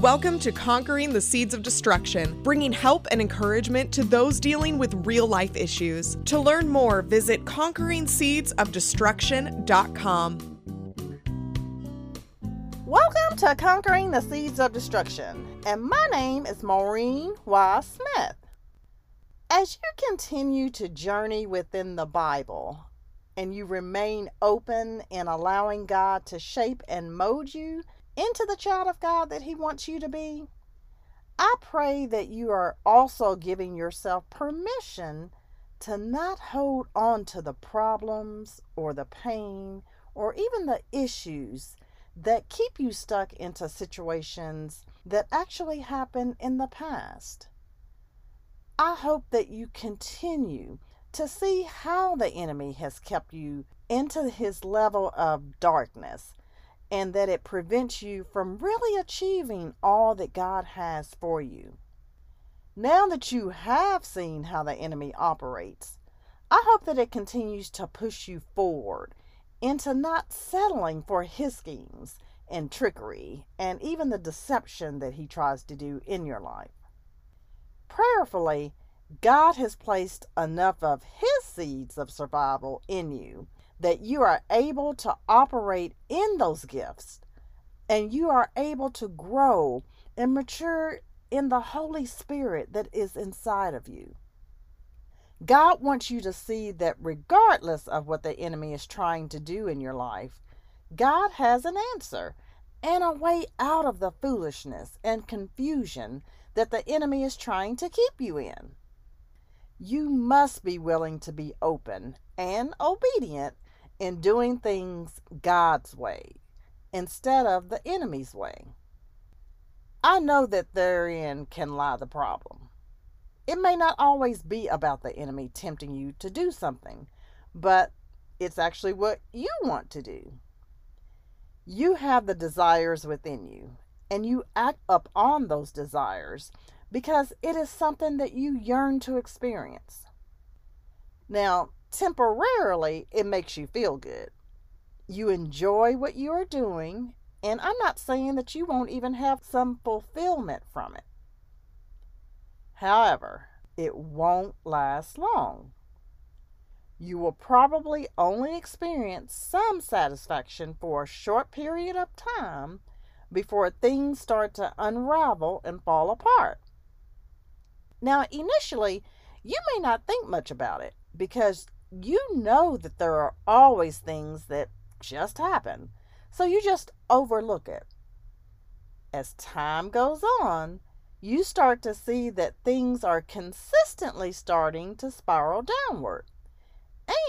Welcome to Conquering the Seeds of Destruction, bringing help and encouragement to those dealing with real life issues. To learn more, visit conqueringseedsofdestruction.com. Welcome to Conquering the Seeds of Destruction, and my name is Maureen Y. Smith. As you continue to journey within the Bible and you remain open in allowing God to shape and mold you into the child of God that He wants you to be, I pray that you are also giving yourself permission to not hold on to the problems or the pain or even the issues that keep you stuck into situations that actually happened in the past. I hope that you continue to see how the enemy has kept you into his level of darkness and that it prevents you from really achieving all that God has for you. Now that you have seen how the enemy operates, I hope that it continues to push you forward into not settling for his schemes and trickery and even the deception that he tries to do in your life. Prayerfully, God has placed enough of His seeds of survival in you that you are able to operate in those gifts and you are able to grow and mature in the Holy Spirit that is inside of you. God wants you to see that regardless of what the enemy is trying to do in your life, God has an answer and a way out of the foolishness and confusion that the enemy is trying to keep you in. You must be willing to be open and obedient in doing things God's way instead of the enemy's way. I know that therein can lie the problem. It may not always be about the enemy tempting you to do something, but it's actually what you want to do. You have the desires within you, and you act up on those desires because it is something that you yearn to experience. Now, temporarily, it makes you feel good. You enjoy what you are doing, and I'm not saying that you won't even have some fulfillment from it. However, it won't last long. You will probably only experience some satisfaction for a short period of time before things start to unravel and fall apart. Now, initially, you may not think much about it because you know that there are always things that just happen, so you just overlook it. As time goes on, you start to see that things are consistently starting to spiral downward,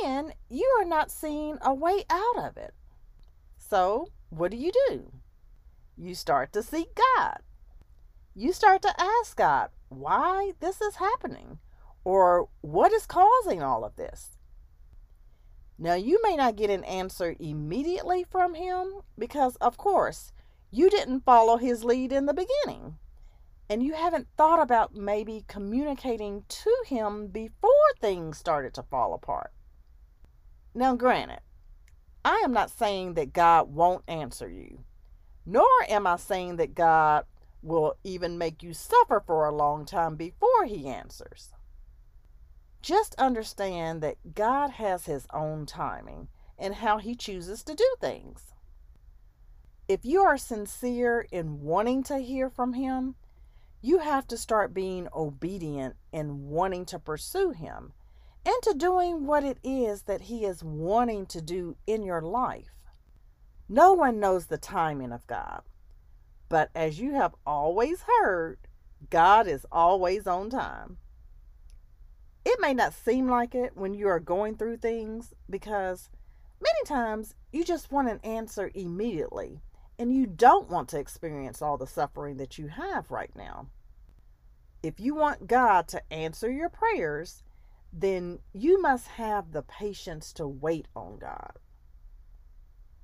and you are not seeing a way out of it. So, what do you do? You start to seek God. You start to ask God, why this is happening or what is causing all of this. Now, you may not get an answer immediately from him because, of course, you didn't follow his lead in the beginning. And you haven't thought about maybe communicating to him before things started to fall apart. Now, granted, I am not saying that God won't answer you, nor am I saying that God will even make you suffer for a long time before he answers. Just understand that God has his own timing and how he chooses to do things. If you are sincere in wanting to hear from him, you have to start being obedient in wanting to pursue him and to doing what it is that he is wanting to do in your life. No one knows the timing of God. But as you have always heard, God is always on time. It may not seem like it when you are going through things because many times you just want an answer immediately and you don't want to experience all the suffering that you have right now. If you want God to answer your prayers, then you must have the patience to wait on God.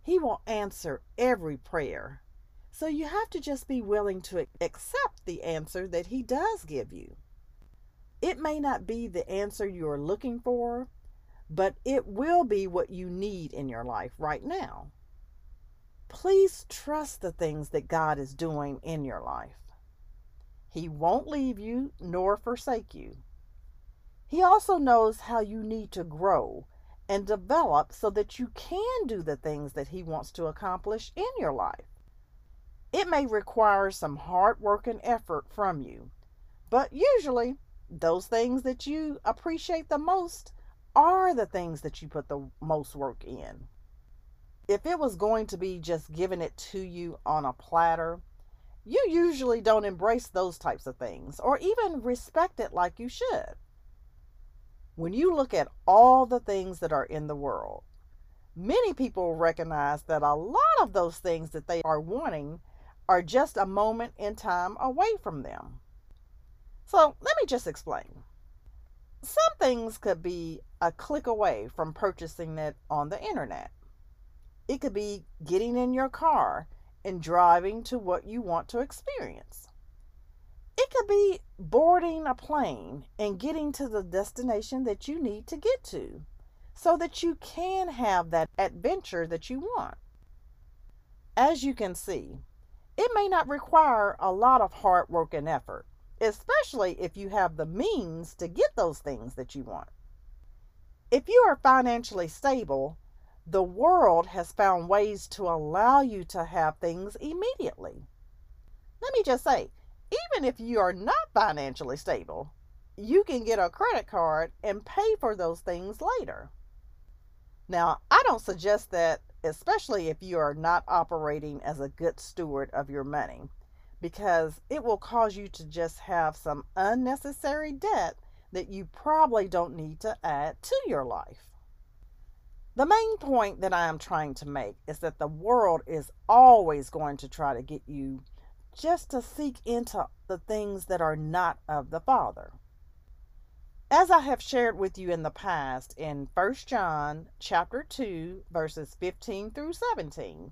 He will answer every prayer so you have to just be willing to accept the answer that He does give you. It may not be the answer you're looking for, but it will be what you need in your life right now. please trust the things that God is doing in your life. He won't leave you nor forsake you. He also knows how you need to grow and develop so that you can do the things that He wants to accomplish in your life. It may require some hard work and effort from you, but usually those things that you appreciate the most are the things that you put the most work in. If it was going to be just giving it to you on a platter, you usually don't embrace those types of things or even respect it like you should. When you look at all the things that are in the world, many people recognize that a lot of those things that they are wanting are just a moment in time away from them. So let me just explain. Some things could be a click away from purchasing it on the internet. It could be getting in your car and driving to what you want to experience. It could be boarding a plane and getting to the destination that you need to get to so that you can have that adventure that you want. As you can see, it may not require a lot of hard work and effort, especially if you have the means to get those things that you want. If you are financially stable, the world has found ways to allow you to have things immediately. Let me just say, even if you are not financially stable, you can get a credit card and pay for those things later. Now, I don't suggest that, especially if you are not operating as a good steward of your money, because it will cause you to just have some unnecessary debt that you probably don't need to add to your life. The main point that I am trying to make is that the world is always going to try to get you just to seek into the things that are not of the Father. As I have shared with you in the past in 1 John chapter 2 verses 15 through 17,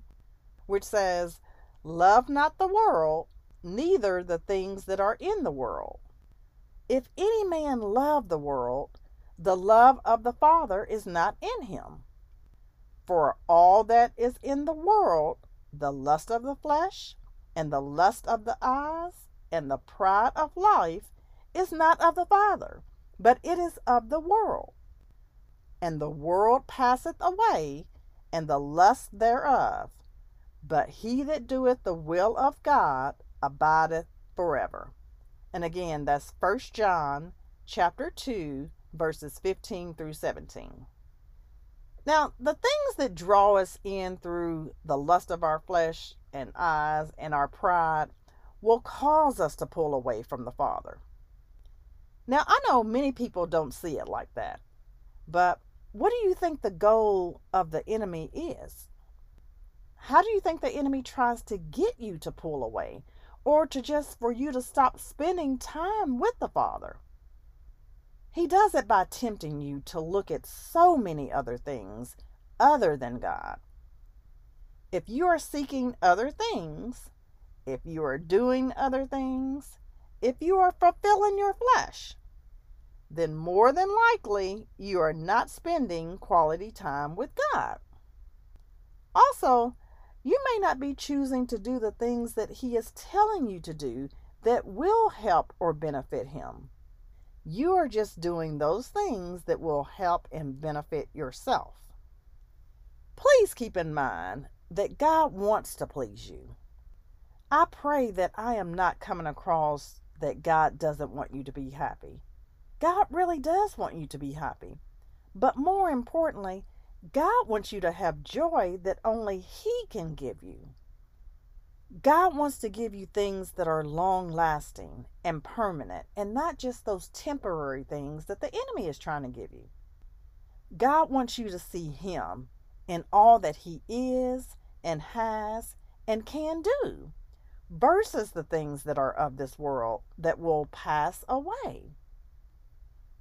which says, "Love not the world, neither the things that are in the world. If any man love the world, the love of the Father is not in him. For all that is in the world, the lust of the flesh, and the lust of the eyes and the pride of life is not of the Father, but it is of the world. And the world passeth away, and the lust thereof. But he that doeth the will of God abideth forever. And again, that's First John chapter 2, verses 15 through 17. Now, the things that draw us in through the lust of our flesh and eyes and our pride will cause us to pull away from the Father. Now, I know many people don't see it like that, but what do you think the goal of the enemy is? How do you think the enemy tries to get you to pull away or to just for you to stop spending time with the Father? He does it by tempting you to look at so many other things other than God if you are seeking other things, if you are doing other things, if you are fulfilling your flesh, then more than likely you are not spending quality time with God. Also, you may not be choosing to do the things that He is telling you to do that will help or benefit Him. You are just doing those things that will help and benefit yourself. Please keep in mind that God wants to please you. I pray that I am not coming across that God doesn't want you to be happy. God really does want you to be happy. But more importantly, God wants you to have joy that only He can give you. God wants to give you things that are long lasting and permanent and not just those temporary things that the enemy is trying to give you. God wants you to see Him in all that He is and has and can do versus the things that are of this world that will pass away.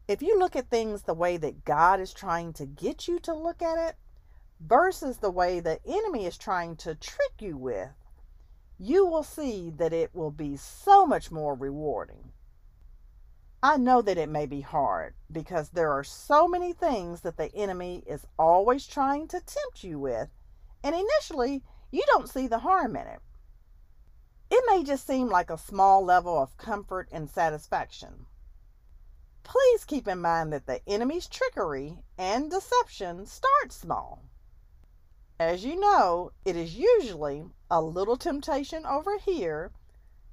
If you look at things the way that God is trying to get you to look at it versus the way the enemy is trying to trick you with, you will see that it will be so much more rewarding. I know that it may be hard because there are so many things that the enemy is always trying to tempt you with. And initially, you don't see the harm in it. It may just seem like a small level of comfort and satisfaction. Please keep in mind that the enemy's trickery and deception start small. As you know, it is usually a little temptation over here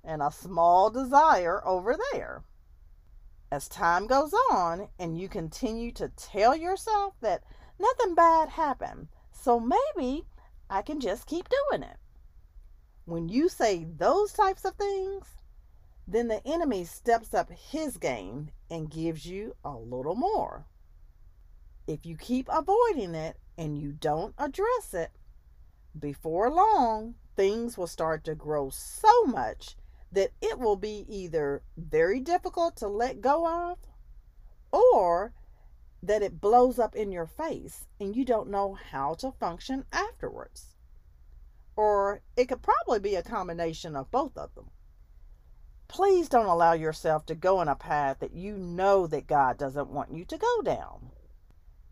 and a small desire over there. As time goes on and you continue to tell yourself that nothing bad happened, so maybe I can just keep doing it. When you say those types of things, then the enemy steps up his game and gives you a little more. If you keep avoiding it and you don't address it, before long, things will start to grow so much that it will be either very difficult to let go of or that it blows up in your face and you don't know how to function afterwards. Or it could probably be a combination of both of them. Please don't allow yourself to go in a path that you know that God doesn't want you to go down.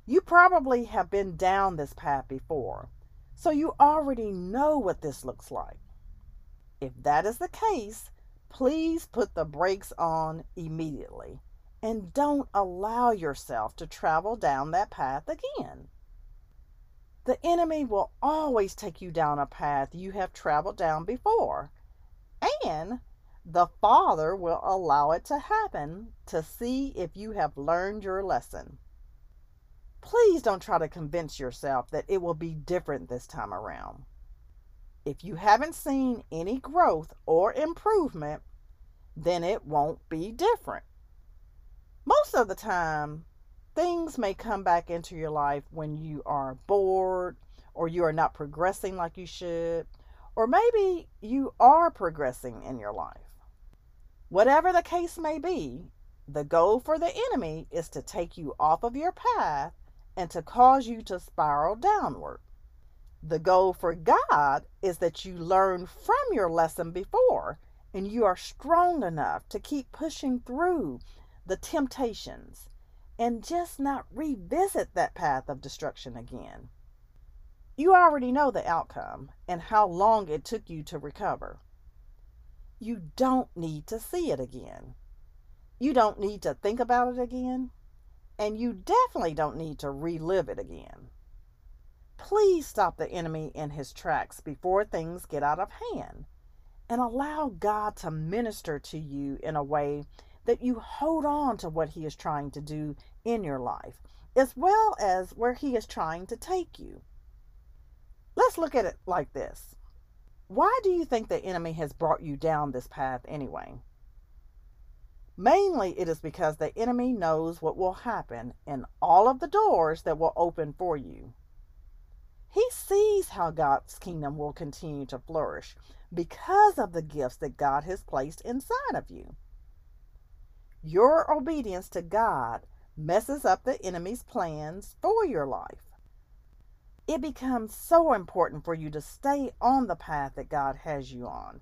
You probably have been down this path before, so you already know what this looks like. If that is the case, please put the brakes on immediately and don't allow yourself to travel down that path again. The enemy will always take you down a path you have traveled down before, and the Father will allow it to happen to see if you have learned your lesson. Please don't try to convince yourself that it will be different this time around. If you haven't seen any growth or improvement, then it won't be different. Most of the time, things may come back into your life when you are bored or you are not progressing like you should, or maybe you are progressing in your life. Whatever the case may be, the goal for the enemy is to take you off of your path and to cause you to spiral downward. The goal for God is that you learn from your lesson before and you are strong enough to keep pushing through the temptations and just not revisit that path of destruction again. You already know the outcome and how long it took you to recover. You don't need to see it again. You don't need to think about it again. And you definitely don't need to relive it again. Please stop the enemy in his tracks before things get out of hand and allow God to minister to you in a way that you hold on to what He is trying to do in your life, as well as where He is trying to take you. Let's look at it like this Why do you think the enemy has brought you down this path anyway? Mainly, it is because the enemy knows what will happen and all of the doors that will open for you. He sees how God's kingdom will continue to flourish because of the gifts that God has placed inside of you. Your obedience to God messes up the enemy's plans for your life. It becomes so important for you to stay on the path that God has you on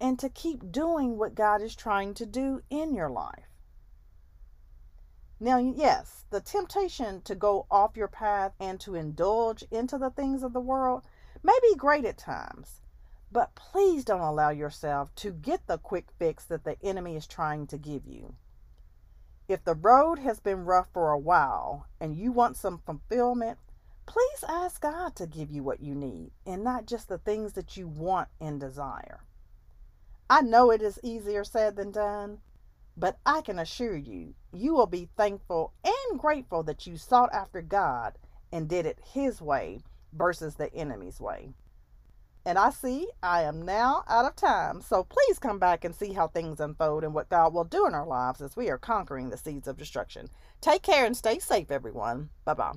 and to keep doing what God is trying to do in your life. Now, yes, the temptation to go off your path and to indulge into the things of the world may be great at times, but please don't allow yourself to get the quick fix that the enemy is trying to give you. If the road has been rough for a while and you want some fulfillment, please ask God to give you what you need and not just the things that you want and desire. I know it is easier said than done, but I can assure you, you will be thankful and grateful that you sought after God and did it His way versus the enemy's way. And I see I am now out of time. So please come back and see how things unfold and what God will do in our lives as we are conquering the seeds of destruction. Take care and stay safe, everyone. Bye bye.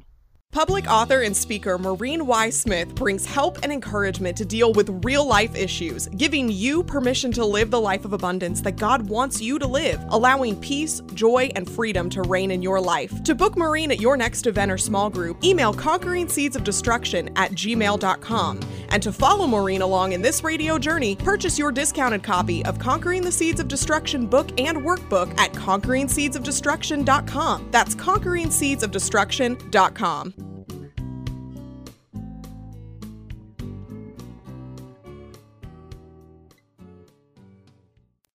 Public author and speaker Maureen Y. Smith brings help and encouragement to deal with real life issues, giving you permission to live the life of abundance that God wants you to live, allowing peace, joy, and freedom to reign in your life. To book Maureen at your next event or small group, email conquering seeds of destruction at gmail.com. And to follow Maureen along in this radio journey, purchase your discounted copy of Conquering the Seeds of Destruction book and workbook at conqueringseedsofdestruction.com. That's conqueringseedsofdestruction.com.